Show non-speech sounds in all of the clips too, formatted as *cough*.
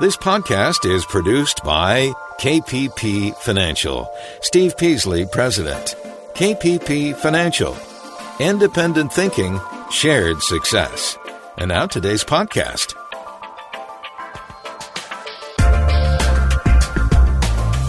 This podcast is produced by KPP Financial. Steve Peasley, President. KPP Financial. Independent thinking, shared success. And now today's podcast.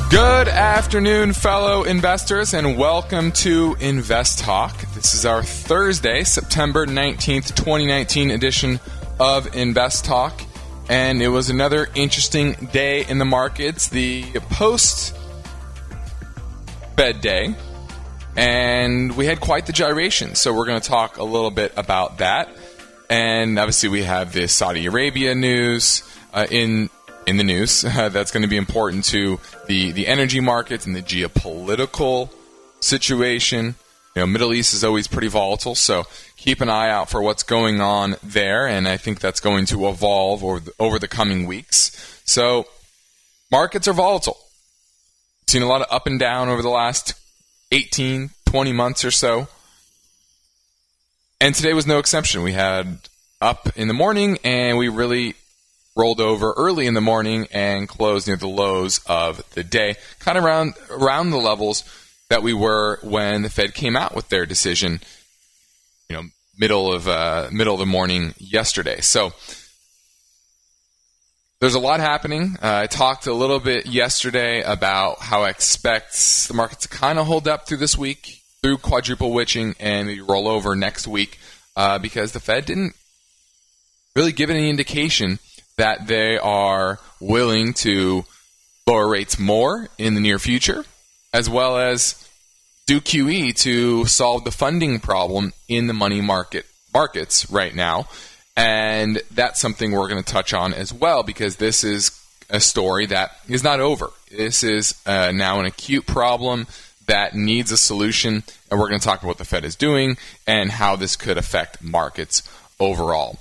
Good afternoon, fellow investors, and welcome to Invest Talk. This is our Thursday, September 19th, 2019 edition of Invest Talk and it was another interesting day in the markets. The post Fed day, and we had quite the gyration. So we're going to talk a little bit about that. And obviously, we have the Saudi Arabia news uh, in in the news. Uh, *laughs* that's going to be important to the the energy markets and the geopolitical situation. You know, Middle East is always pretty volatile, so keep an eye out for what's going on there, and I think that's going to evolve over the, over the coming weeks. So, markets are volatile. Seen a lot of up and down over the last 18, 20 months or so. And today was no exception. We had up in the morning, and we really rolled over early in the morning and closed near the lows of the day, kind of around around the levels that we were when the Fed came out with their decision you know middle of uh, middle of the morning yesterday. So there's a lot happening. Uh, I talked a little bit yesterday about how I expect the market to kind of hold up through this week, through quadruple witching, and maybe roll over next week uh, because the Fed didn't really give any indication that they are willing to lower rates more in the near future, as well as do QE to solve the funding problem in the money market markets right now. And that's something we're going to touch on as well because this is a story that is not over. This is uh, now an acute problem that needs a solution, and we're going to talk about what the Fed is doing and how this could affect markets overall.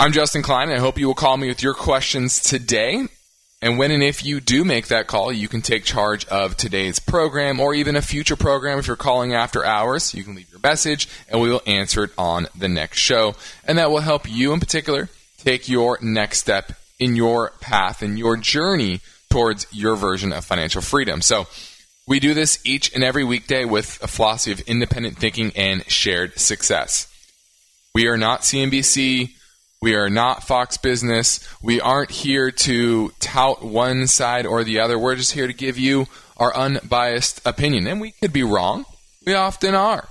I'm Justin Klein, and I hope you will call me with your questions today. And when and if you do make that call, you can take charge of today's program or even a future program. If you're calling after hours, you can leave your message and we will answer it on the next show. And that will help you in particular take your next step in your path and your journey towards your version of financial freedom. So, we do this each and every weekday with a philosophy of independent thinking and shared success. We are not CNBC. We are not Fox Business. We aren't here to tout one side or the other. We're just here to give you our unbiased opinion. And we could be wrong. We often are.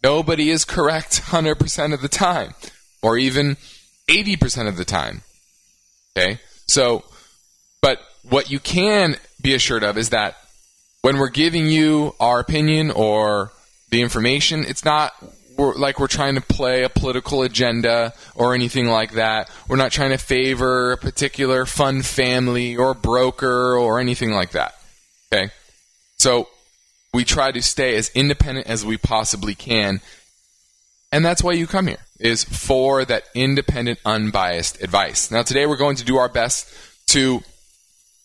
Nobody is correct 100% of the time, or even 80% of the time. Okay? So, but what you can be assured of is that when we're giving you our opinion or the information, it's not we're, like we're trying to play a political agenda or anything like that. We're not trying to favor a particular fund family or broker or anything like that. Okay? So we try to stay as independent as we possibly can. And that's why you come here, is for that independent, unbiased advice. Now, today we're going to do our best to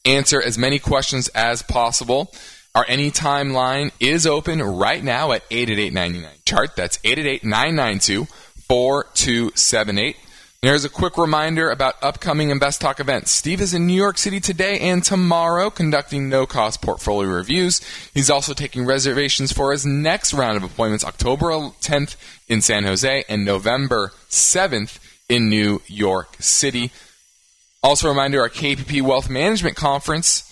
answer as many questions as possible. Our anytime line is open right now at 888 chart. That's 888 992 4278. There's a quick reminder about upcoming Invest Talk events. Steve is in New York City today and tomorrow conducting no cost portfolio reviews. He's also taking reservations for his next round of appointments October 10th in San Jose and November 7th in New York City. Also, a reminder our KPP Wealth Management Conference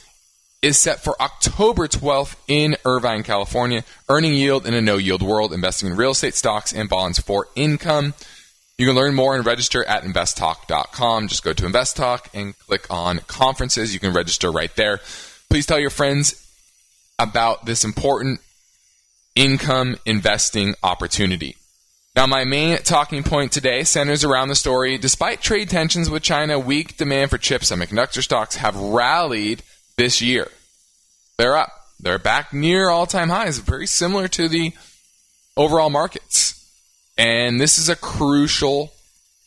is set for October 12th in Irvine, California. Earning yield in a no yield world, investing in real estate stocks and bonds for income. You can learn more and register at investtalk.com. Just go to investtalk and click on conferences. You can register right there. Please tell your friends about this important income investing opportunity. Now, my main talking point today centers around the story. Despite trade tensions with China, weak demand for chip semiconductor stocks have rallied this year. They're up. They're back near all time highs, very similar to the overall markets. And this is a crucial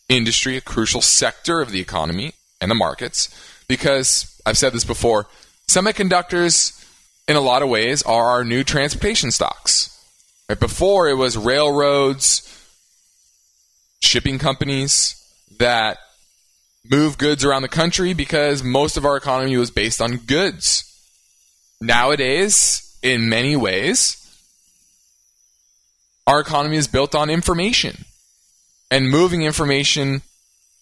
industry, a crucial sector of the economy and the markets because I've said this before semiconductors, in a lot of ways, are our new transportation stocks. Right? Before, it was railroads, shipping companies that move goods around the country because most of our economy was based on goods. Nowadays, in many ways, our economy is built on information and moving information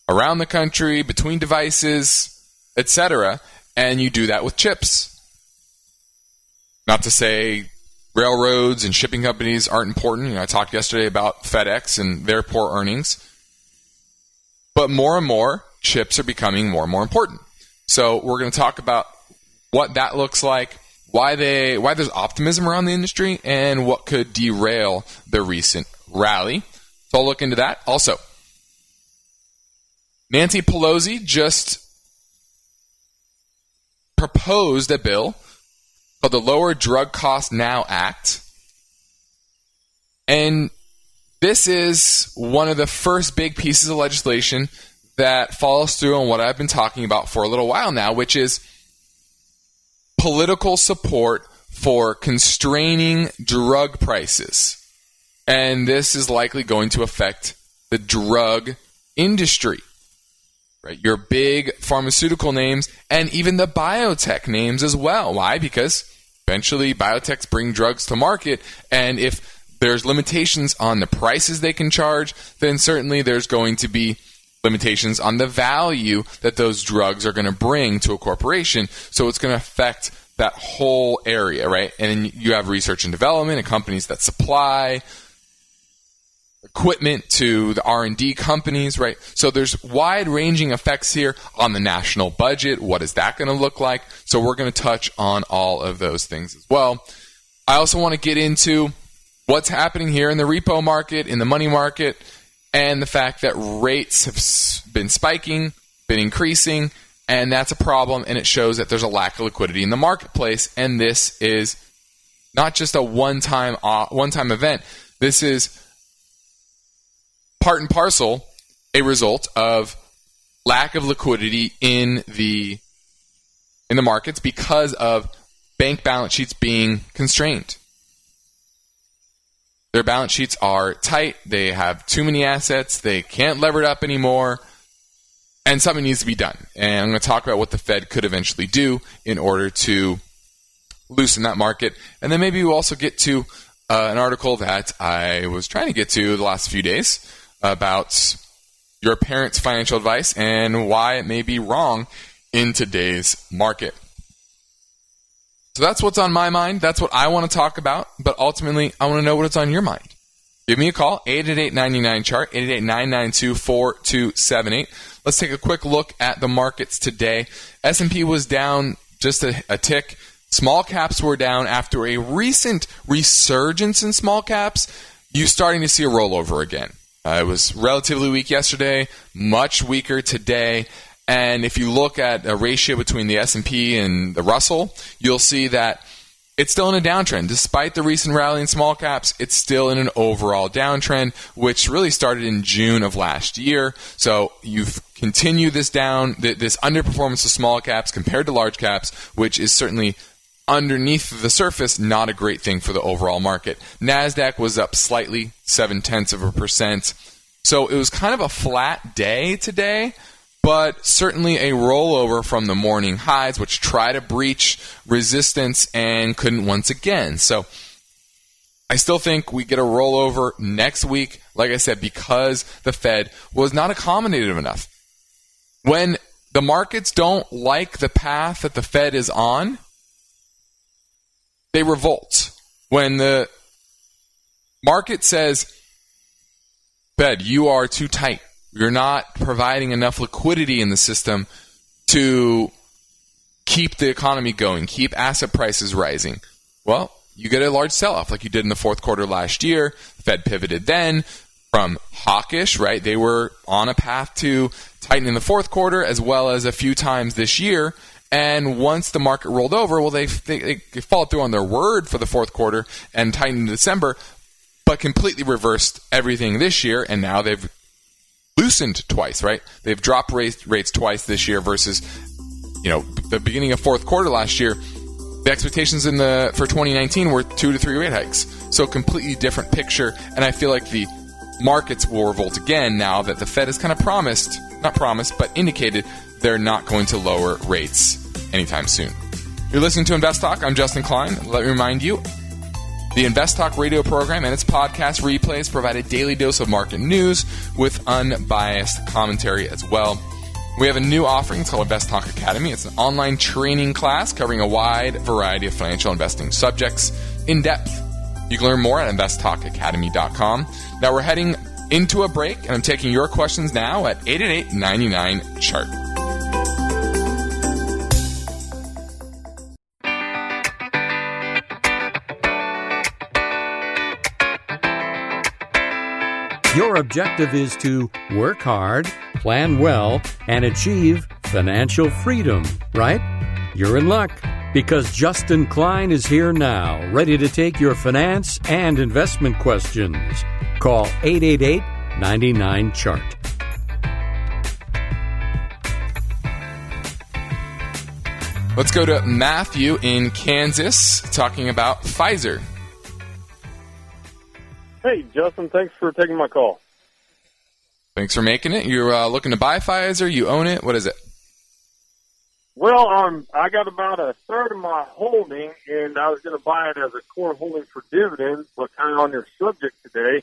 around the country, between devices, etc. And you do that with chips. Not to say railroads and shipping companies aren't important. You know, I talked yesterday about FedEx and their poor earnings. But more and more, chips are becoming more and more important. So we're going to talk about what that looks like, why they why there's optimism around the industry, and what could derail the recent rally. So I'll look into that. Also, Nancy Pelosi just proposed a bill called the Lower Drug Cost Now Act. And this is one of the first big pieces of legislation that follows through on what I've been talking about for a little while now, which is political support for constraining drug prices. And this is likely going to affect the drug industry. Right? Your big pharmaceutical names and even the biotech names as well. Why? Because eventually biotechs bring drugs to market and if there's limitations on the prices they can charge, then certainly there's going to be limitations on the value that those drugs are going to bring to a corporation. So it's going to affect that whole area, right? And you have research and development and companies that supply equipment to the R&D companies, right? So there's wide-ranging effects here on the national budget. What is that going to look like? So we're going to touch on all of those things as well. I also want to get into what's happening here in the repo market, in the money market, and the fact that rates have been spiking, been increasing, and that's a problem and it shows that there's a lack of liquidity in the marketplace and this is not just a one-time uh, one-time event. This is part and parcel a result of lack of liquidity in the in the markets because of bank balance sheets being constrained. Their balance sheets are tight, they have too many assets, they can't lever it up anymore, and something needs to be done. And I'm going to talk about what the Fed could eventually do in order to loosen that market. And then maybe we'll also get to uh, an article that I was trying to get to the last few days about your parents' financial advice and why it may be wrong in today's market. So that's what's on my mind. That's what I want to talk about. But ultimately, I want to know what's on your mind. Give me a call, 888-99-CHART, 888-992-4278. Let's take a quick look at the markets today. S&P was down just a, a tick. Small caps were down after a recent resurgence in small caps. You starting to see a rollover again. Uh, it was relatively weak yesterday, much weaker today. And if you look at a ratio between the S&P and the Russell, you'll see that it's still in a downtrend. Despite the recent rally in small caps, it's still in an overall downtrend, which really started in June of last year. So you've continued this down, this underperformance of small caps compared to large caps, which is certainly underneath the surface, not a great thing for the overall market. NASDAQ was up slightly, seven tenths of a percent. So it was kind of a flat day today, but certainly a rollover from the morning highs, which try to breach resistance and couldn't once again. So I still think we get a rollover next week, like I said, because the Fed was not accommodative enough. When the markets don't like the path that the Fed is on, they revolt. When the market says, Fed, you are too tight. You're not providing enough liquidity in the system to keep the economy going, keep asset prices rising. Well, you get a large sell off like you did in the fourth quarter last year. Fed pivoted then from hawkish, right? They were on a path to tighten in the fourth quarter as well as a few times this year. And once the market rolled over, well, they, they, they followed through on their word for the fourth quarter and tightened in December, but completely reversed everything this year. And now they've loosened twice, right? They've dropped rates, rates twice this year versus, you know, the beginning of fourth quarter last year. The expectations in the for 2019 were two to three rate hikes, so completely different picture. And I feel like the markets will revolt again now that the Fed has kind of promised not promised, but indicated they're not going to lower rates anytime soon. You're listening to Invest Talk. I'm Justin Klein. Let me remind you the Invest Talk radio program and its podcast replays provide a daily dose of market news with unbiased commentary as well. We have a new offering. It's called Invest Talk Academy. It's an online training class covering a wide variety of financial investing subjects in depth. You can learn more at investtalkacademy.com. Now we're heading into a break, and I'm taking your questions now at 888 99 chart. Your objective is to work hard, plan well, and achieve financial freedom, right? You're in luck because Justin Klein is here now, ready to take your finance and investment questions. Call 888 99 Chart. Let's go to Matthew in Kansas talking about Pfizer. Hey, Justin, thanks for taking my call. Thanks for making it. You're uh, looking to buy Pfizer. You own it. What is it? Well, um, I got about a third of my holding, and I was going to buy it as a core holding for dividends. But kind of on your subject today,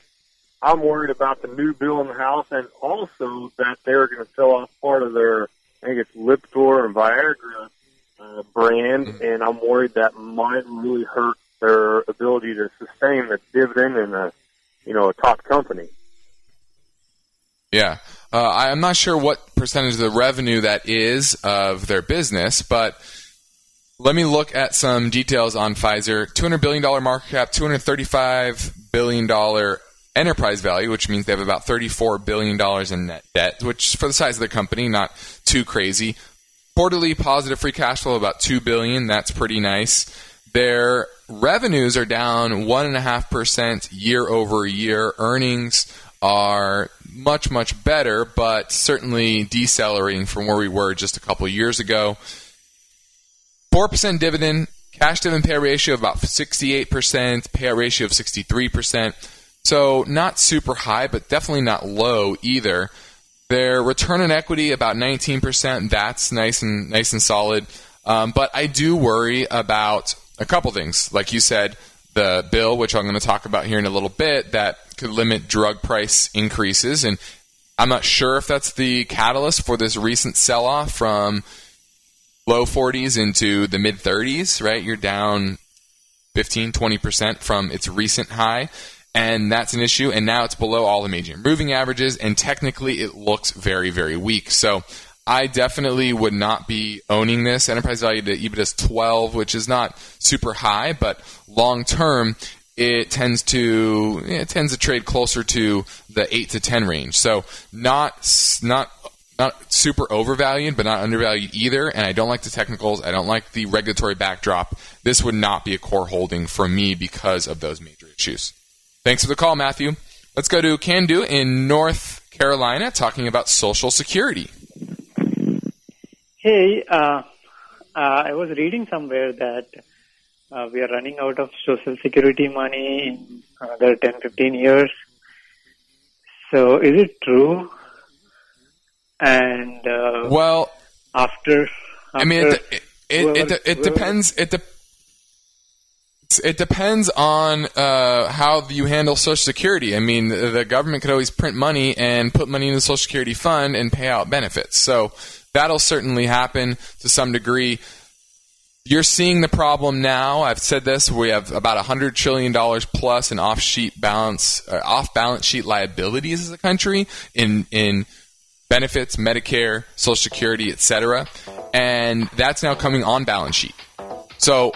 I'm worried about the new bill in the House, and also that they're going to sell off part of their, I think it's Lipitor and Viagra uh, brand, mm-hmm. and I'm worried that might really hurt their ability to sustain the dividend and the you know, a top company. Yeah. Uh, I'm not sure what percentage of the revenue that is of their business, but let me look at some details on Pfizer. $200 billion market cap, $235 billion enterprise value, which means they have about $34 billion in net debt, which for the size of the company, not too crazy. Quarterly positive free cash flow, about 2 billion. That's pretty nice. Their revenues are down 1.5% year over year. Earnings are much, much better, but certainly decelerating from where we were just a couple years ago. 4% dividend, cash dividend payout ratio of about 68%, payout ratio of 63%. So not super high, but definitely not low either. Their return on equity about 19%. That's nice and nice and solid. Um, but I do worry about a couple things. Like you said, the bill, which I'm going to talk about here in a little bit, that could limit drug price increases. And I'm not sure if that's the catalyst for this recent sell off from low 40s into the mid 30s, right? You're down 15, 20% from its recent high. And that's an issue. And now it's below all the major moving averages. And technically, it looks very, very weak. So I definitely would not be owning this. Enterprise value to EBITDA is 12, which is not super high, but long term, it tends to it tends to trade closer to the 8 to 10 range. So not not not super overvalued, but not undervalued either. And I don't like the technicals. I don't like the regulatory backdrop. This would not be a core holding for me because of those major issues. Thanks for the call, Matthew. Let's go to Candu in North Carolina talking about Social Security. Hey, uh, uh, I was reading somewhere that uh, we are running out of social security money in another 10, 15 years. So is it true? And uh, well, after, after, I mean, it it, it, it, it depends. It de- it depends on uh, how you handle Social Security. I mean, the government could always print money and put money in the Social Security fund and pay out benefits. So that'll certainly happen to some degree. You're seeing the problem now. I've said this. We have about $100 trillion plus in off sheet balance, uh, off balance sheet liabilities as a country in, in benefits, Medicare, Social Security, etc. And that's now coming on balance sheet. So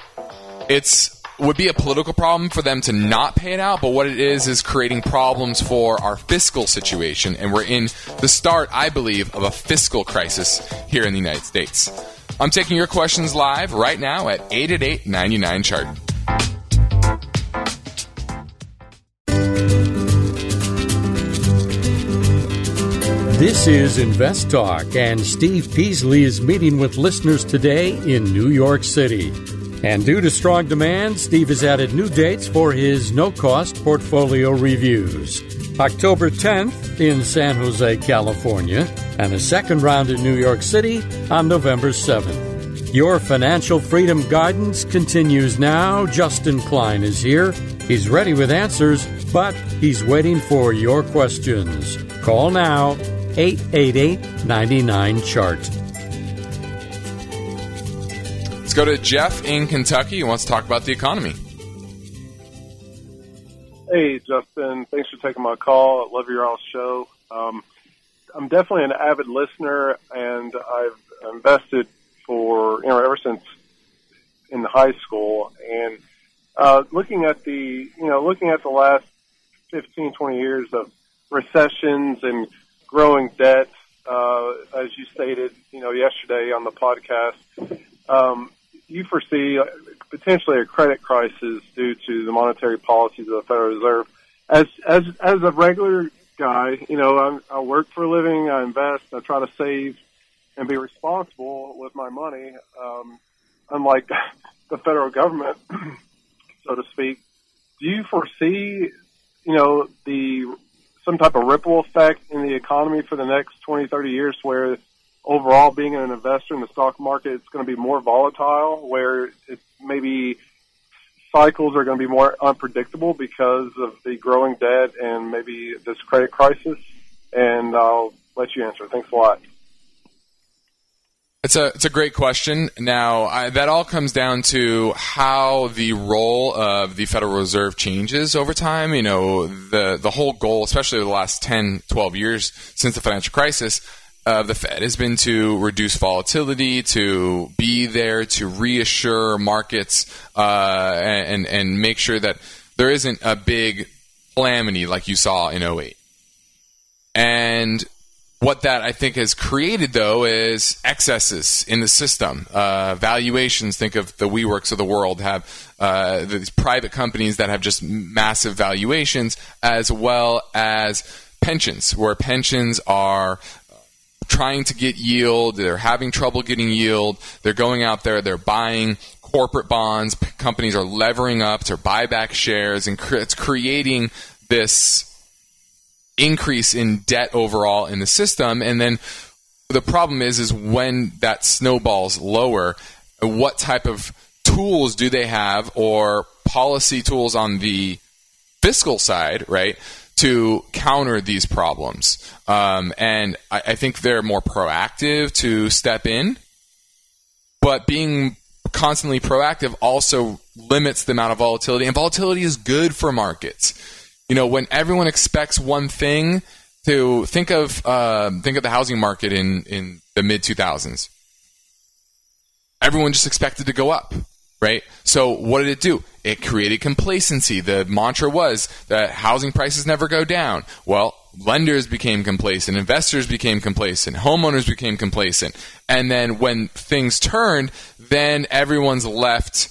it's would be a political problem for them to not pay it out, but what it is is creating problems for our fiscal situation. And we're in the start, I believe, of a fiscal crisis here in the United States. I'm taking your questions live right now at 888 99 chart. This is Invest Talk, and Steve Peasley is meeting with listeners today in New York City. And due to strong demand, Steve has added new dates for his no cost portfolio reviews. October 10th in San Jose, California, and a second round in New York City on November 7th. Your financial freedom guidance continues now. Justin Klein is here. He's ready with answers, but he's waiting for your questions. Call now 888 99 Chart. Let's go to Jeff in Kentucky who wants to talk about the economy. Hey, Justin. Thanks for taking my call. I love your all show. Um, I'm definitely an avid listener, and I've invested for you know ever since in high school. And uh, looking at the you know looking at the last 15, 20 years of recessions and growing debt, uh, as you stated, you know yesterday on the podcast, um, you foresee potentially a credit crisis due to the monetary policies of the Federal Reserve. As as as a regular guy, you know, I'm, I work for a living, I invest, I try to save and be responsible with my money. Um, unlike *laughs* the federal government, *clears throat* so to speak, do you foresee, you know, the some type of ripple effect in the economy for the next 20, 30 years where overall being an investor in the stock market, it's going to be more volatile, where it's maybe cycles are going to be more unpredictable because of the growing debt and maybe this credit crisis? And I'll let you answer. Thanks a lot. It's a it's a great question. Now I, that all comes down to how the role of the Federal Reserve changes over time. You know, the the whole goal, especially the last 10, 12 years since the financial crisis, of the Fed has been to reduce volatility, to be there to reassure markets, uh, and and make sure that there isn't a big calamity like you saw in 08. And what that I think has created, though, is excesses in the system. Uh, valuations, think of the WeWorks of the world, have uh, these private companies that have just massive valuations, as well as pensions, where pensions are trying to get yield, they're having trouble getting yield, they're going out there, they're buying corporate bonds, companies are levering up to buy back shares, and it's creating this increase in debt overall in the system. And then the problem is, is when that snowballs lower, what type of tools do they have or policy tools on the fiscal side, right? To counter these problems. Um, and I, I think they're more proactive to step in, but being constantly proactive also limits the amount of volatility, and volatility is good for markets. You know, when everyone expects one thing, to think of uh, think of the housing market in in the mid 2000s. Everyone just expected to go up right? So what did it do? It created complacency. The mantra was that housing prices never go down. Well, lenders became complacent, investors became complacent, homeowners became complacent. And then when things turned, then everyone's left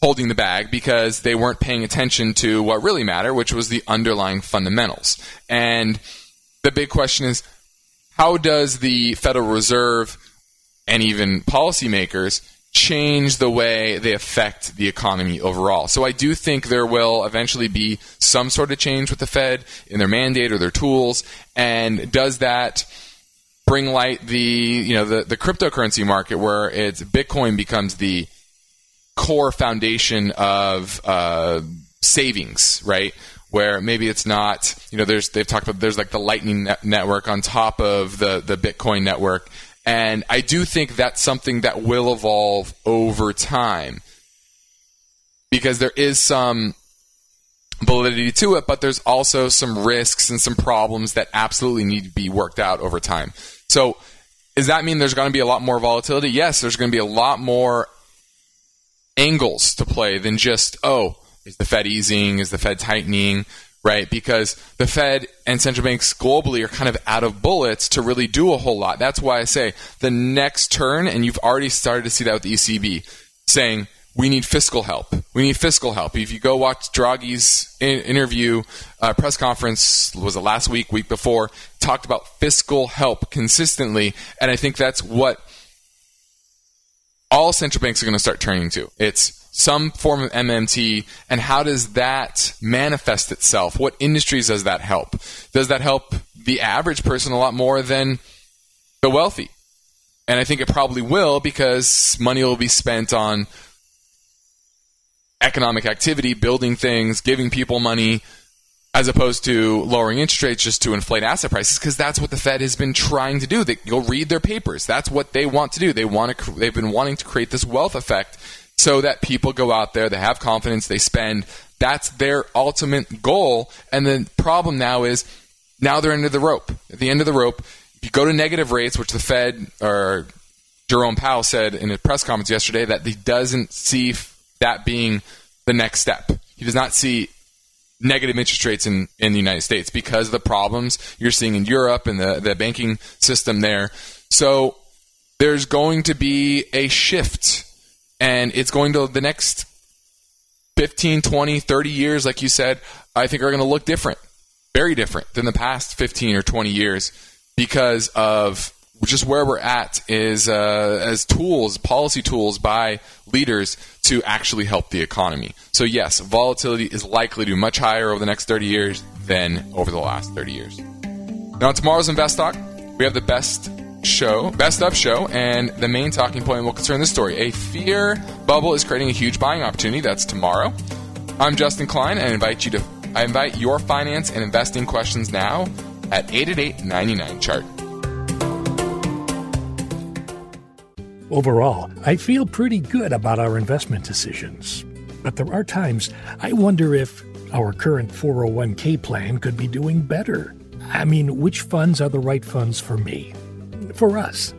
holding the bag because they weren't paying attention to what really mattered, which was the underlying fundamentals. And the big question is how does the Federal Reserve and even policymakers change the way they affect the economy overall. So I do think there will eventually be some sort of change with the Fed in their mandate or their tools. And does that bring light the you know the, the cryptocurrency market where it's Bitcoin becomes the core foundation of uh, savings, right? Where maybe it's not, you know, there's they've talked about there's like the Lightning net- network on top of the the Bitcoin network, and I do think that's something that will evolve over time because there is some validity to it, but there's also some risks and some problems that absolutely need to be worked out over time. So, does that mean there's going to be a lot more volatility? Yes, there's going to be a lot more angles to play than just, oh, is the Fed easing? Is the Fed tightening? Right? Because the Fed and central banks globally are kind of out of bullets to really do a whole lot. That's why I say the next turn, and you've already started to see that with the ECB, saying we need fiscal help. We need fiscal help. If you go watch Draghi's interview, uh, press conference, was it last week, week before, talked about fiscal help consistently, and I think that's what all central banks are going to start turning to. It's some form of MMT, and how does that manifest itself? What industries does that help? Does that help the average person a lot more than the wealthy? And I think it probably will because money will be spent on economic activity, building things, giving people money, as opposed to lowering interest rates just to inflate asset prices because that's what the Fed has been trying to do. They, you'll read their papers. That's what they want to do. They want to. They've been wanting to create this wealth effect so that people go out there, they have confidence, they spend. That's their ultimate goal. And the problem now is now they're under the rope. At the end of the rope, you go to negative rates, which the Fed or Jerome Powell said in a press conference yesterday that he doesn't see that being the next step. He does not see negative interest rates in, in the United States because of the problems you're seeing in Europe and the, the banking system there. So there's going to be a shift, and it's going to the next 15, 20, 30 years, like you said, I think are going to look different, very different than the past 15 or 20 years because of just where we're at is uh, as tools, policy tools by leaders to actually help the economy. So yes, volatility is likely to be much higher over the next 30 years than over the last 30 years. Now, on tomorrow's Invest Talk, we have the best show, best of show, and the main talking point will concern this story. A fear bubble is creating a huge buying opportunity. That's tomorrow. I'm Justin Klein, and I invite you to I invite your finance and investing questions now at 888 99 chart. Overall, I feel pretty good about our investment decisions. But there are times I wonder if our current 401k plan could be doing better. I mean, which funds are the right funds for me? For us.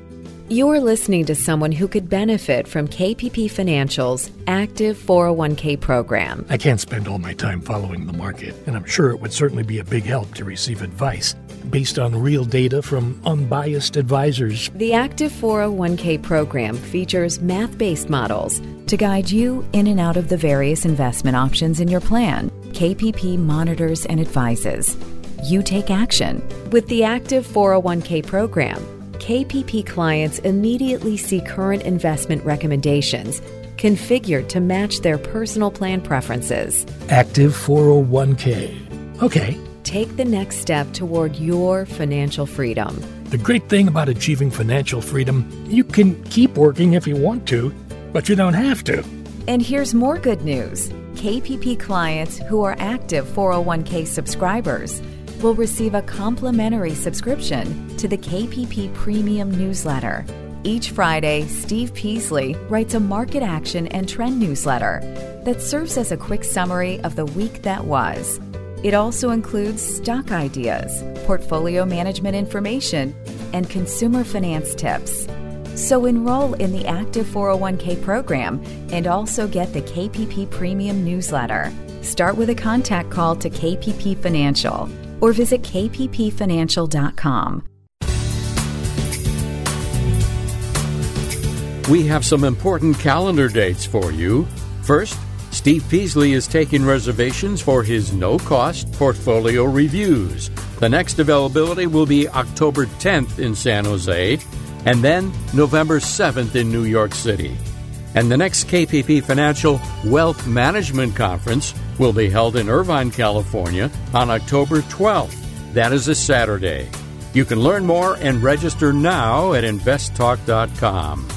You're listening to someone who could benefit from KPP Financial's active 401k program. I can't spend all my time following the market, and I'm sure it would certainly be a big help to receive advice based on real data from unbiased advisors. The Active 401k program features math based models to guide you in and out of the various investment options in your plan. KPP monitors and advises. You take action. With the Active 401k program, KPP clients immediately see current investment recommendations configured to match their personal plan preferences. Active 401k. Okay. Take the next step toward your financial freedom. The great thing about achieving financial freedom, you can keep working if you want to, but you don't have to. And here's more good news KPP clients who are active 401k subscribers will receive a complimentary subscription to the KPP Premium newsletter. Each Friday, Steve Peasley writes a market action and trend newsletter that serves as a quick summary of the week that was. It also includes stock ideas, portfolio management information, and consumer finance tips. So enroll in the Active 401k program and also get the KPP Premium newsletter. Start with a contact call to KPP Financial or visit kppfinancial.com. We have some important calendar dates for you. First, Steve Peasley is taking reservations for his no cost portfolio reviews. The next availability will be October 10th in San Jose and then November 7th in New York City. And the next KPP Financial Wealth Management Conference will be held in Irvine, California on October 12th. That is a Saturday. You can learn more and register now at investtalk.com.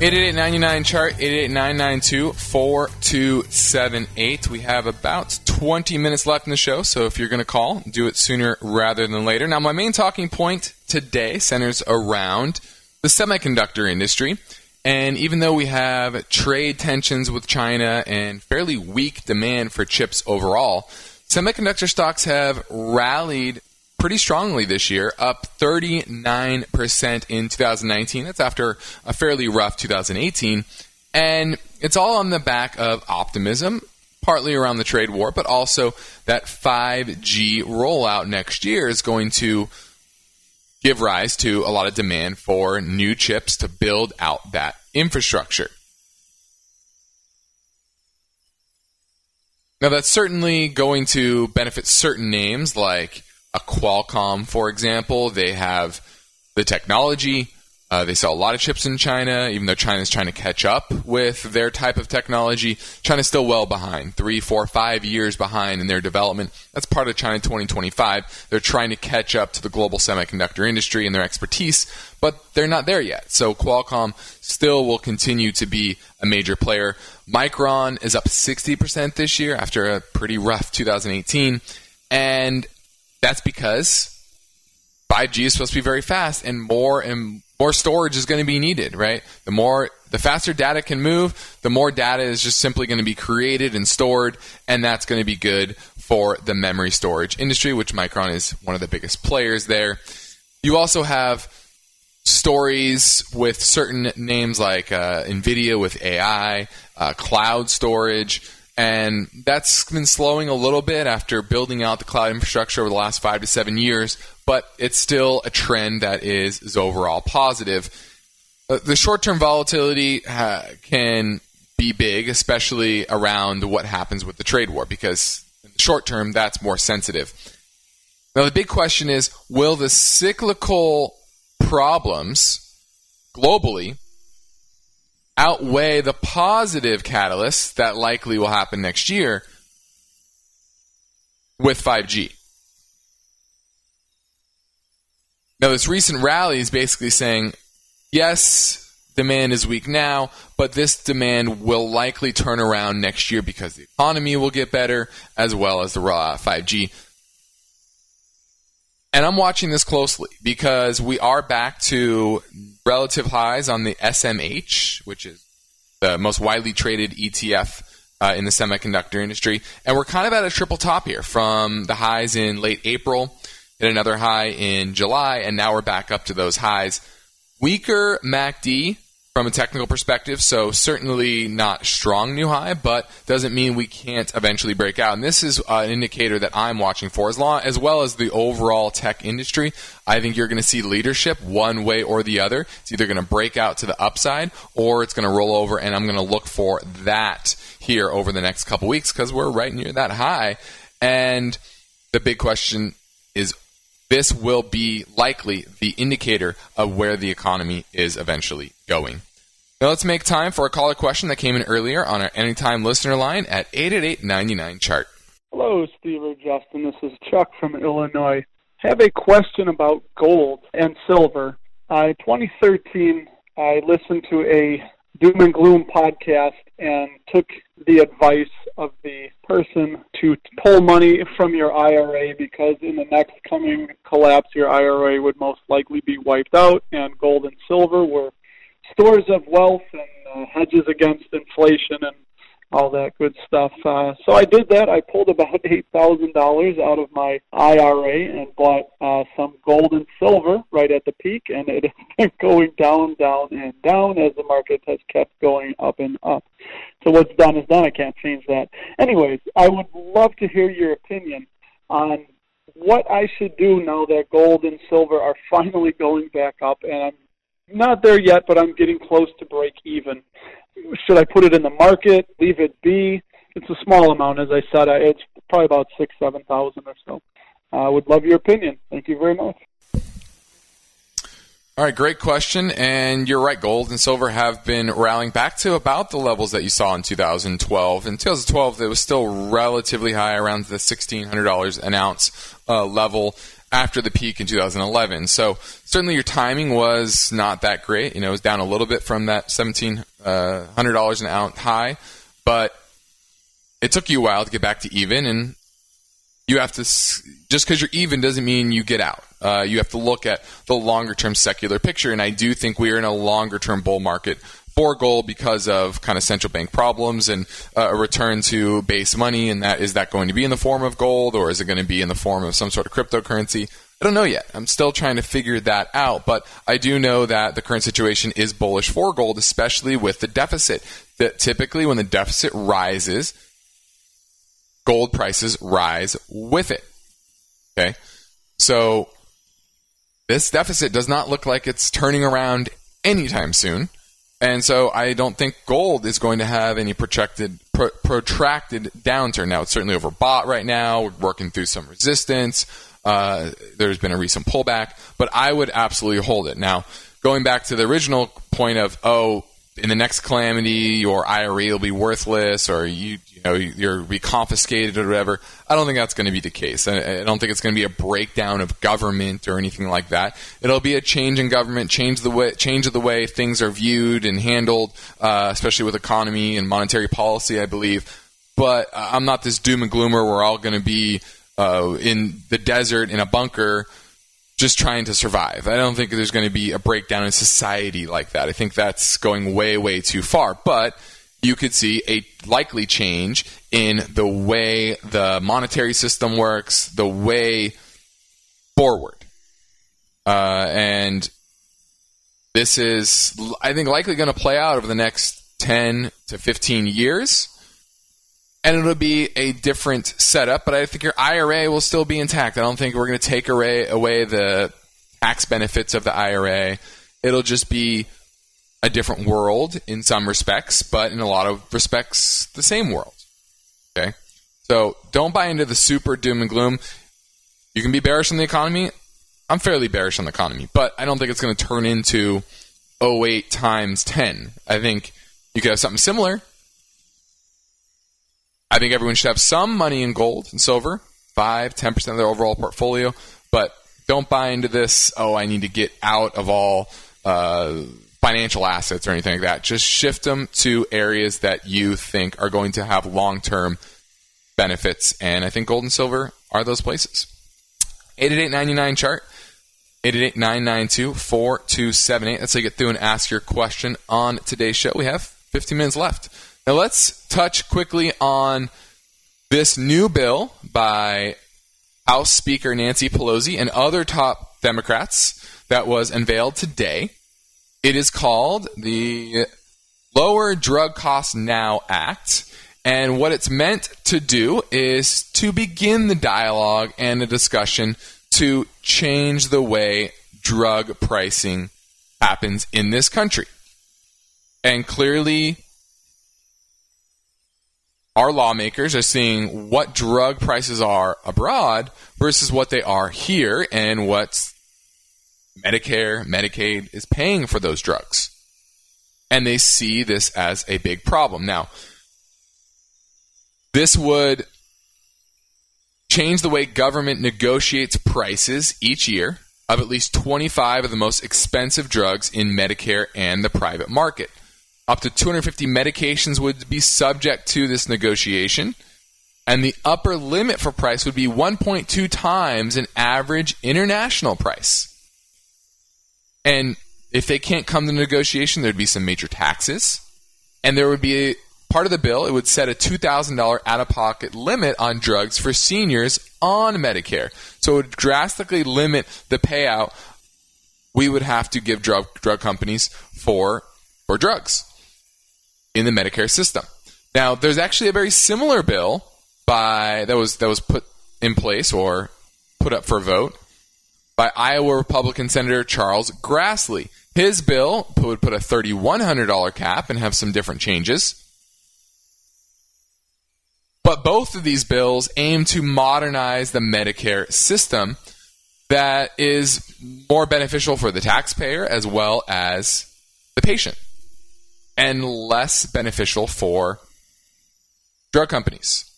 Eight eight eight ninety nine chart eight eight nine nine two four two seven eight. We have about twenty minutes left in the show, so if you're going to call, do it sooner rather than later. Now, my main talking point today centers around the semiconductor industry. And even though we have trade tensions with China and fairly weak demand for chips overall, semiconductor stocks have rallied pretty strongly this year, up 39% in 2019. That's after a fairly rough 2018. And it's all on the back of optimism, partly around the trade war, but also that 5G rollout next year is going to give rise to a lot of demand for new chips to build out that infrastructure. Now, that's certainly going to benefit certain names like a Qualcomm, for example. They have the technology, Uh, they sell a lot of chips in China, even though China's trying to catch up with their type of technology. China's still well behind, three, four, five years behind in their development. That's part of China 2025. They're trying to catch up to the global semiconductor industry and their expertise, but they're not there yet. So Qualcomm still will continue to be a major player. Micron is up 60% this year after a pretty rough 2018, and that's because 5G is supposed to be very fast, and more and more storage is going to be needed, right? The more, the faster data can move, the more data is just simply going to be created and stored, and that's going to be good for the memory storage industry, which Micron is one of the biggest players there. You also have stories with certain names like uh, NVIDIA with AI, uh, cloud storage, and that's been slowing a little bit after building out the cloud infrastructure over the last five to seven years, but it's still a trend that is, is overall positive. Uh, the short term volatility uh, can be big, especially around what happens with the trade war, because in the short term, that's more sensitive. Now, the big question is will the cyclical problems globally outweigh the positive catalysts that likely will happen next year with 5G. Now, this recent rally is basically saying, yes, demand is weak now, but this demand will likely turn around next year because the economy will get better as well as the raw 5G. And I'm watching this closely because we are back to relative highs on the SMH, which is the most widely traded ETF uh, in the semiconductor industry. And we're kind of at a triple top here from the highs in late April, hit another high in July, and now we're back up to those highs. Weaker MACD from a technical perspective. So certainly not strong new high, but doesn't mean we can't eventually break out. And this is uh, an indicator that I'm watching for, as long as well as the overall tech industry. I think you're going to see leadership one way or the other. It's either going to break out to the upside or it's going to roll over, and I'm going to look for that here over the next couple weeks because we're right near that high. And the big question is this will be likely the indicator of where the economy is eventually going. Now let's make time for a caller question that came in earlier on our Anytime listener line at 888 chart. Hello, Steve or Justin. This is Chuck from Illinois. I have a question about gold and silver. Uh, in 2013, I listened to a doom and gloom podcast and took the advice of the person to pull money from your IRA because in the next coming collapse, your IRA would most likely be wiped out, and gold and silver were stores of wealth and uh, hedges against inflation and all that good stuff. Uh, so I did that. I pulled about *laughs* eight thousand dollars out of my IRA and bought uh, some gold and silver right at the peak, and it *laughs* been going down, down, and down as the market has kept going up and up. So what's done is done. I can't change that. Anyways, I would love to hear your opinion on what I should do now that gold and silver are *laughs* finally going back up, and I'm not there yet, but I'm getting close to break even. Should I put it in the market? Leave it be? It's a small amount, as I said. It's probably about six, seven thousand or so. I uh, would love your opinion. Thank you very much. All right, great question. And you're right, gold and silver have been rallying back to about the levels that you saw in 2012. In 2012, it was still relatively high, around the $1,600 an ounce uh, level after the peak in 2011. So certainly your timing was not that great. You know, it was down a little bit from that $1,700 uh, an ounce high, but it took you a while to get back to even. And you have to, just because you're even doesn't mean you get out. Uh, you have to look at the longer term secular picture. And I do think we are in a longer term bull market for gold because of kind of central bank problems and uh, a return to base money. And that is that going to be in the form of gold or is it going to be in the form of some sort of cryptocurrency? I don't know yet. I'm still trying to figure that out, but I do know that the current situation is bullish for gold, especially with the deficit. That typically, when the deficit rises, gold prices rise with it. Okay, so this deficit does not look like it's turning around anytime soon. And so I don't think gold is going to have any protracted, pro- protracted downturn. Now, it's certainly overbought right now. We're working through some resistance. Uh, there's been a recent pullback, but I would absolutely hold it. Now, going back to the original point of, oh, in the next calamity, your IRA will be worthless, or you, you know, you're be confiscated or whatever. I don't think that's going to be the case. I, I don't think it's going to be a breakdown of government or anything like that. It'll be a change in government, change the way, change of the way things are viewed and handled, uh, especially with economy and monetary policy. I believe, but I'm not this doom and gloomer. We're all going to be uh, in the desert in a bunker just trying to survive. I don't think there's going to be a breakdown in society like that. I think that's going way, way too far. But you could see a likely change in the way the monetary system works, the way forward. Uh, and this is, I think, likely going to play out over the next 10 to 15 years and it'll be a different setup. But I think your IRA will still be intact. I don't think we're going to take away, away the tax benefits of the IRA. It'll just be a different world in some respects, but in a lot of respects, the same world. Okay? So don't buy into the super doom and gloom. You can be bearish on the economy. I'm fairly bearish on the economy, but I don't think it's going to turn into 08 times 10. I think you could have something similar, I think everyone should have some money in gold and silver, 5, 10% of their overall portfolio, but don't buy into this, oh, I need to get out of all uh, financial assets or anything like that. Just shift them to areas that you think are going to have long term benefits. And I think gold and silver are those places. 888 chart. 888-992-4278. That's how you get through and ask your question on today's show. We have 15 minutes left. Now let's touch quickly on this new bill by House Speaker Nancy Pelosi and other top Democrats that was unveiled today. It is called the Lower Drug Costs Now Act. And what it's meant to do is to begin the dialogue and the discussion to change the way drug pricing happens in this country. And clearly, our lawmakers are seeing what drug prices are abroad versus what they are here and what Medicare, Medicaid is paying for those drugs. And they see this as a big problem. Now, this would change the way government negotiates prices each year of at least 25 of the most expensive drugs in Medicare and the private market. Up to 250 medications would be subject to this negotiation, and the upper limit for price would be 1.2 times an average international price. And if they can't come to negotiation, there'd be some major taxes, and there would be a, part of the bill. It would set a $2,000 out-of-pocket limit on drugs for seniors on Medicare, so it would drastically limit the payout we would have to give drug drug companies for for drugs in the Medicare system. Now, there's actually a very similar bill by that was that was put in place or put up for vote by Iowa Republican Senator Charles Grassley. His bill would put a $3,100 cap and have some different changes. But both of these bills aim to modernize the Medicare system that is more beneficial for the taxpayer as well as the patient and less beneficial for drug companies.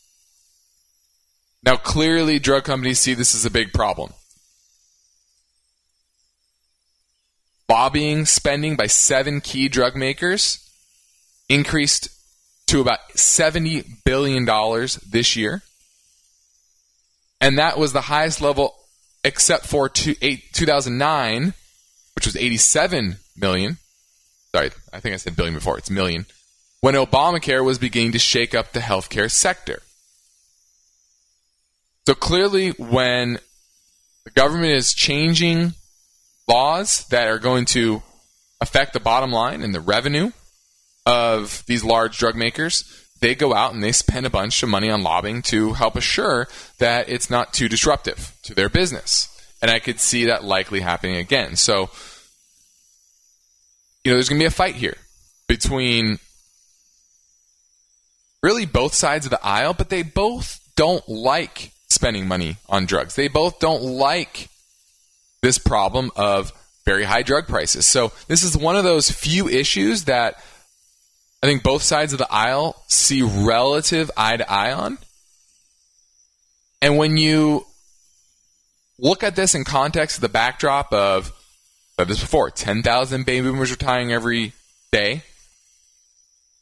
Now, clearly, drug companies see this as a big problem. Lobbying spending by seven key drug makers increased to about $70 billion this year. And that was the highest level except for two, eight, 2009, which was 87 million sorry, I think I said billion before, it's million, when Obamacare was beginning to shake up the healthcare sector. So clearly, when the government is changing laws that are going to affect the bottom line and the revenue of these large drug makers, they go out and they spend a bunch of money on lobbying to help assure that it's not too disruptive to their business. And I could see that likely happening again. So you know, there's going to be a fight here between really both sides of the aisle, but they both don't like spending money on drugs. They both don't like this problem of very high drug prices. So this is one of those few issues that I think both sides of the aisle see relative eye to eye on. And when you look at this in context of the backdrop of, said this before, 10,000 baby boomers retiring every day,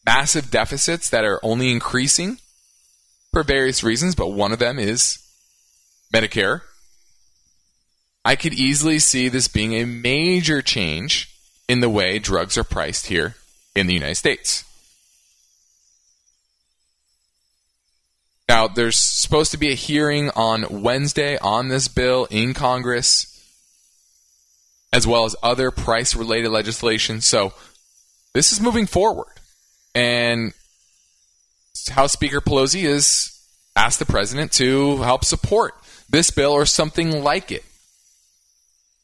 massive deficits that are only increasing for various reasons, but one of them is Medicare. I could easily see this being a major change in the way drugs are priced here in the United States. Now, there's supposed to be a hearing on Wednesday on this bill in Congress, as well as other price related legislation. So, this is moving forward. And House Speaker Pelosi has asked the president to help support this bill or something like it.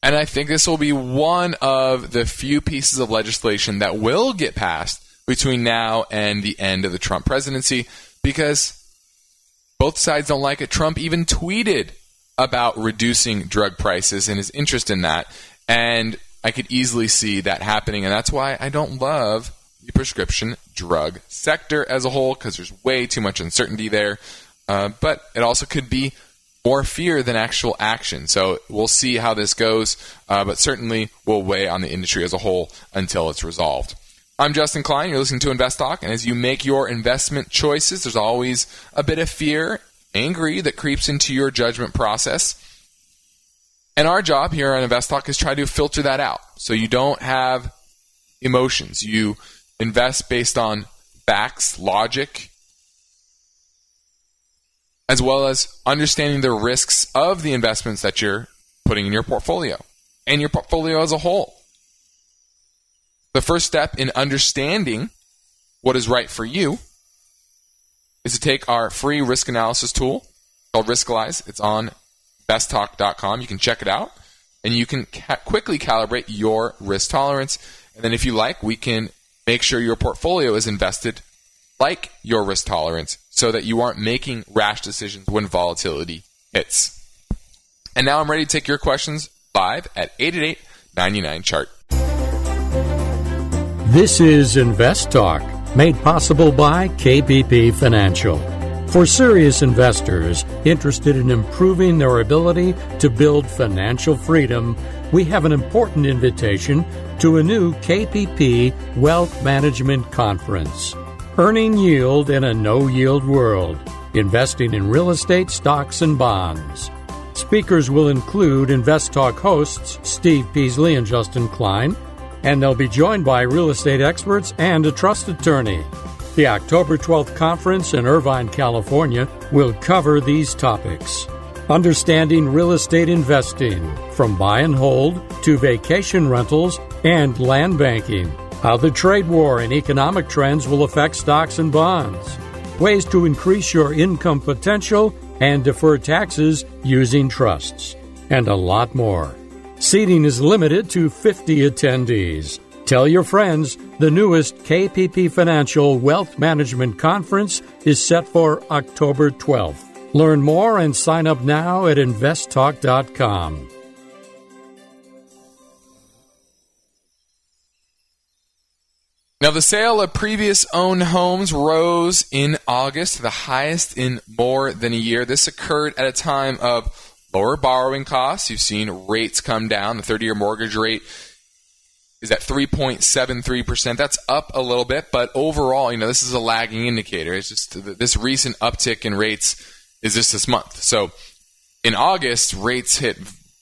And I think this will be one of the few pieces of legislation that will get passed between now and the end of the Trump presidency because both sides don't like it. Trump even tweeted about reducing drug prices and his interest in that. And I could easily see that happening. And that's why I don't love the prescription drug sector as a whole because there's way too much uncertainty there. Uh, but it also could be more fear than actual action. So we'll see how this goes, uh, but certainly we'll weigh on the industry as a whole until it's resolved. I'm Justin Klein. You're listening to Invest Talk, and as you make your investment choices, there's always a bit of fear, angry that creeps into your judgment process. And our job here on Invest Talk is try to filter that out, so you don't have emotions. You invest based on facts, logic, as well as understanding the risks of the investments that you're putting in your portfolio and your portfolio as a whole. The first step in understanding what is right for you is to take our free risk analysis tool called Riskalyze. It's on besttalk.com. You can check it out and you can ca- quickly calibrate your risk tolerance. And then, if you like, we can make sure your portfolio is invested like your risk tolerance so that you aren't making rash decisions when volatility hits. And now I'm ready to take your questions live at 888 99 chart. This is Invest Talk, made possible by KPP Financial. For serious investors interested in improving their ability to build financial freedom, we have an important invitation to a new KPP Wealth Management Conference. Earning yield in a no yield world, investing in real estate, stocks, and bonds. Speakers will include Invest Talk hosts Steve Peasley and Justin Klein and they'll be joined by real estate experts and a trust attorney. The October 12th conference in Irvine, California will cover these topics. Understanding real estate investing, from buy and hold to vacation rentals and land banking. How the trade war and economic trends will affect stocks and bonds. Ways to increase your income potential and defer taxes using trusts. And a lot more. Seating is limited to 50 attendees. Tell your friends the newest KPP Financial Wealth Management Conference is set for October 12th. Learn more and sign up now at investtalk.com. Now, the sale of previous owned homes rose in August, to the highest in more than a year. This occurred at a time of lower borrowing costs. You've seen rates come down. The 30 year mortgage rate is at 3.73%. That's up a little bit, but overall, you know, this is a lagging indicator. It's just this recent uptick in rates is just this month. So in August, rates hit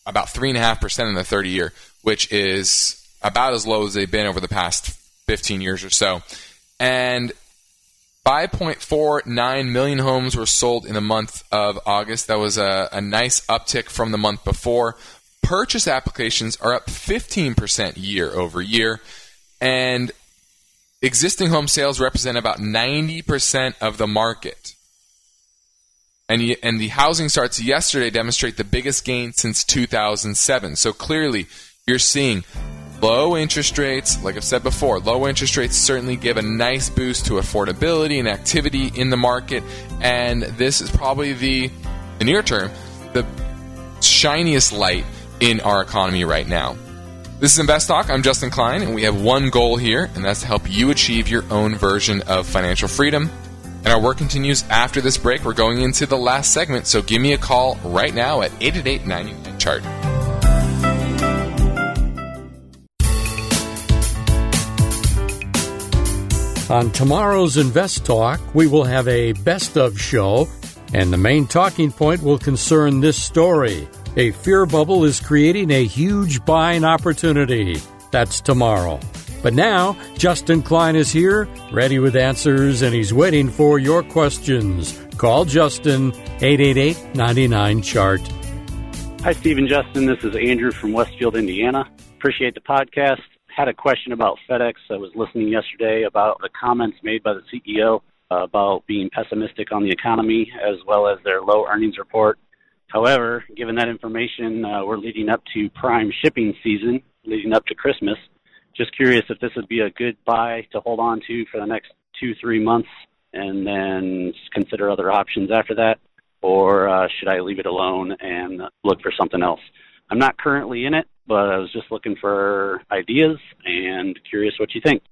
about 3.5% in the 30 year, which is about as low as they've been over the past 15 years or so. And 5.49 million homes were sold in the month of August. That was a, a nice uptick from the month before. Purchase applications are up 15% year over year. And existing home sales represent about 90% of the market. And, and the housing starts yesterday demonstrate the biggest gain since 2007. So clearly, you're seeing Low interest rates, like I've said before, low interest rates certainly give a nice boost to affordability and activity in the market. And this is probably the, the near term, the shiniest light in our economy right now. This is Invest Talk. I'm Justin Klein, and we have one goal here, and that's to help you achieve your own version of financial freedom. And our work continues after this break. We're going into the last segment, so give me a call right now at 888 99 chart. On tomorrow's Invest Talk, we will have a best of show, and the main talking point will concern this story. A fear bubble is creating a huge buying opportunity. That's tomorrow. But now, Justin Klein is here, ready with answers, and he's waiting for your questions. Call Justin, 888 99 Chart. Hi, Stephen Justin. This is Andrew from Westfield, Indiana. Appreciate the podcast. Had a question about FedEx. I was listening yesterday about the comments made by the CEO about being pessimistic on the economy as well as their low earnings report. However, given that information, uh, we're leading up to prime shipping season, leading up to Christmas. Just curious if this would be a good buy to hold on to for the next two, three months, and then consider other options after that, or uh, should I leave it alone and look for something else? I'm not currently in it, but I was just looking for ideas and curious what you think.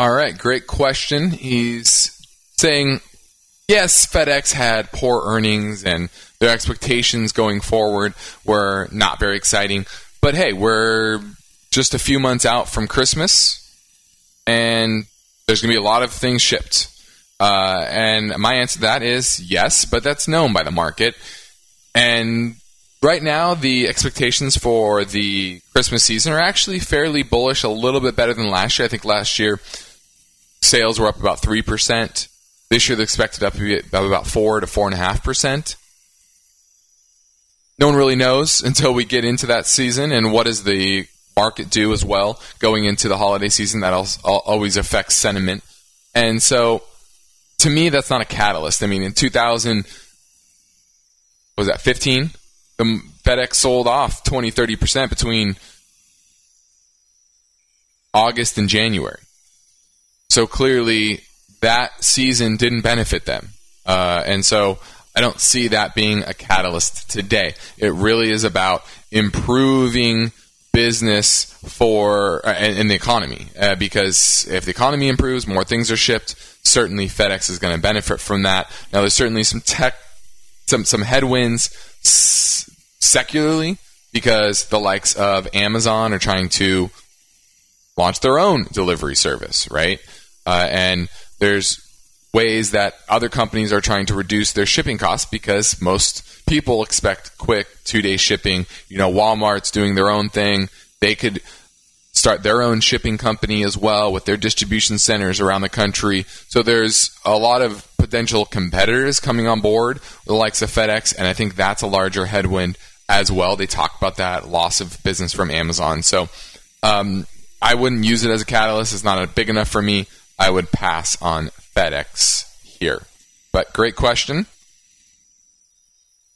All right, great question. He's saying yes, FedEx had poor earnings and their expectations going forward were not very exciting. But hey, we're just a few months out from Christmas and there's going to be a lot of things shipped. Uh, and my answer to that is yes, but that's known by the market. And right now, the expectations for the Christmas season are actually fairly bullish, a little bit better than last year. I think last year sales were up about 3%. This year, they're expected up about four to four and a half percent. No one really knows *laughs* until we get into that season and what does the market do as well going into the holiday season. That always affects sentiment, and so to me, that's not a catalyst. I mean, in 2000, was that 15? The FedEx sold off 20, 30 percent between August and January. So clearly, that season didn't benefit them. Uh, and so I don't see that being a catalyst today. It really is about improving business for uh, in the economy uh, because if the economy improves, more things are shipped. Certainly, FedEx is going to benefit from that. Now, there's certainly some tech, some some headwinds s- secularly because the likes of Amazon are trying to launch their own delivery service, right? Uh, and there's ways that other companies are trying to reduce their shipping costs because most people expect quick two day shipping. You know, Walmart's doing their own thing. They could start their own shipping company as well with their distribution centers around the country. So there's a lot of potential competitors coming on board, the likes of FedEx, and I think that's a larger headwind as well. They talk about that loss of business from Amazon. So um, I wouldn't use it as a catalyst. It's not big enough for me. I would pass on FedEx here. But great question.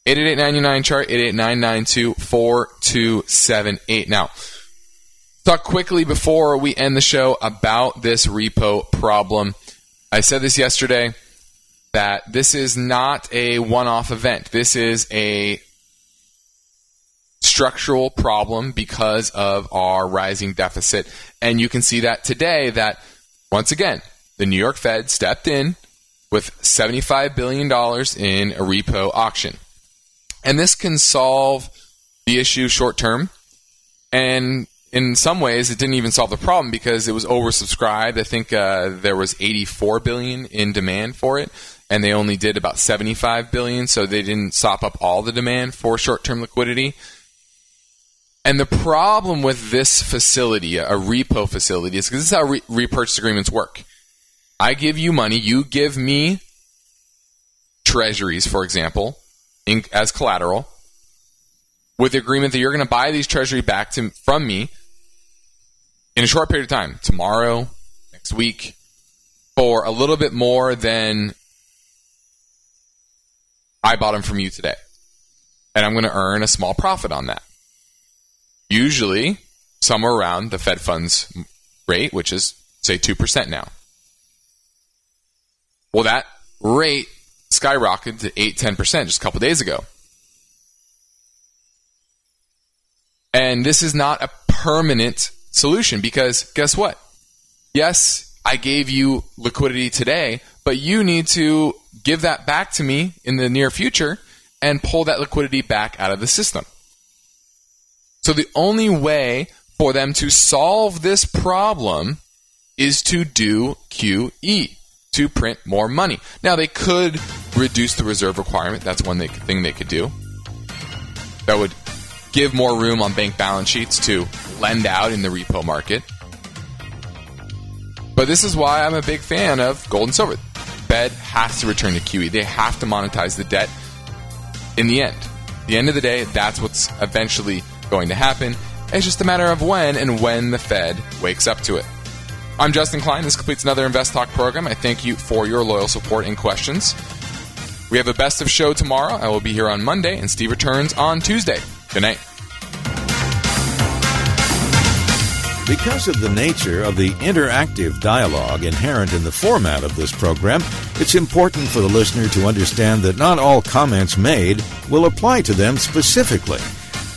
888 chart 889924278. Now, talk quickly before we end the show about this repo problem. I said this yesterday that this is not a one-off event. This is a structural problem because of our rising deficit and you can see that today that once again, the New York Fed stepped in with $75 billion in a repo auction. And this can solve the issue short term. And in some ways, it didn't even solve the problem because it was oversubscribed. I think uh, there was 84 billion in demand for it, and they only did about 75 billion, so they didn't sop up all the demand for short-term liquidity. And the problem with this facility, a repo facility, is because this is how re- repurchase agreements work. I give you money, you give me treasuries, for example, in, as collateral, with the agreement that you're going to buy these treasury back to, from me in a short period of time, tomorrow, next week, for a little bit more than I bought them from you today. And I'm going to earn a small profit on that usually somewhere around the Fed funds rate, which is, say, 2% now. Well, that rate skyrocketed to 8 10% just a couple days ago. And this is not a permanent solution because guess what? Yes, I gave you liquidity today, but you need to give that back to me in the near future and pull that liquidity back out of the system. So the only way for them to solve this problem is to do QE, to print more money. Now, they could reduce the reserve requirement. That's one they, thing they could do. That would give more room on bank balance sheets to lend out in the repo market. But this is why I'm a big fan of gold and silver. Fed has to return to QE. They have to monetize the debt in the end. the end of the day, that's what's eventually going to happen. It's just a matter of when and when the Fed wakes up to it. I'm Justin Klein. This completes another Invest Talk program. I thank you for your loyal support and questions. We have a best of show tomorrow. I will be here on Monday, and Steve returns on Tuesday. Good night. Because of the nature of the interactive dialogue inherent in the format of this program, it's important for the listener to understand that not all comments made will apply to them specifically.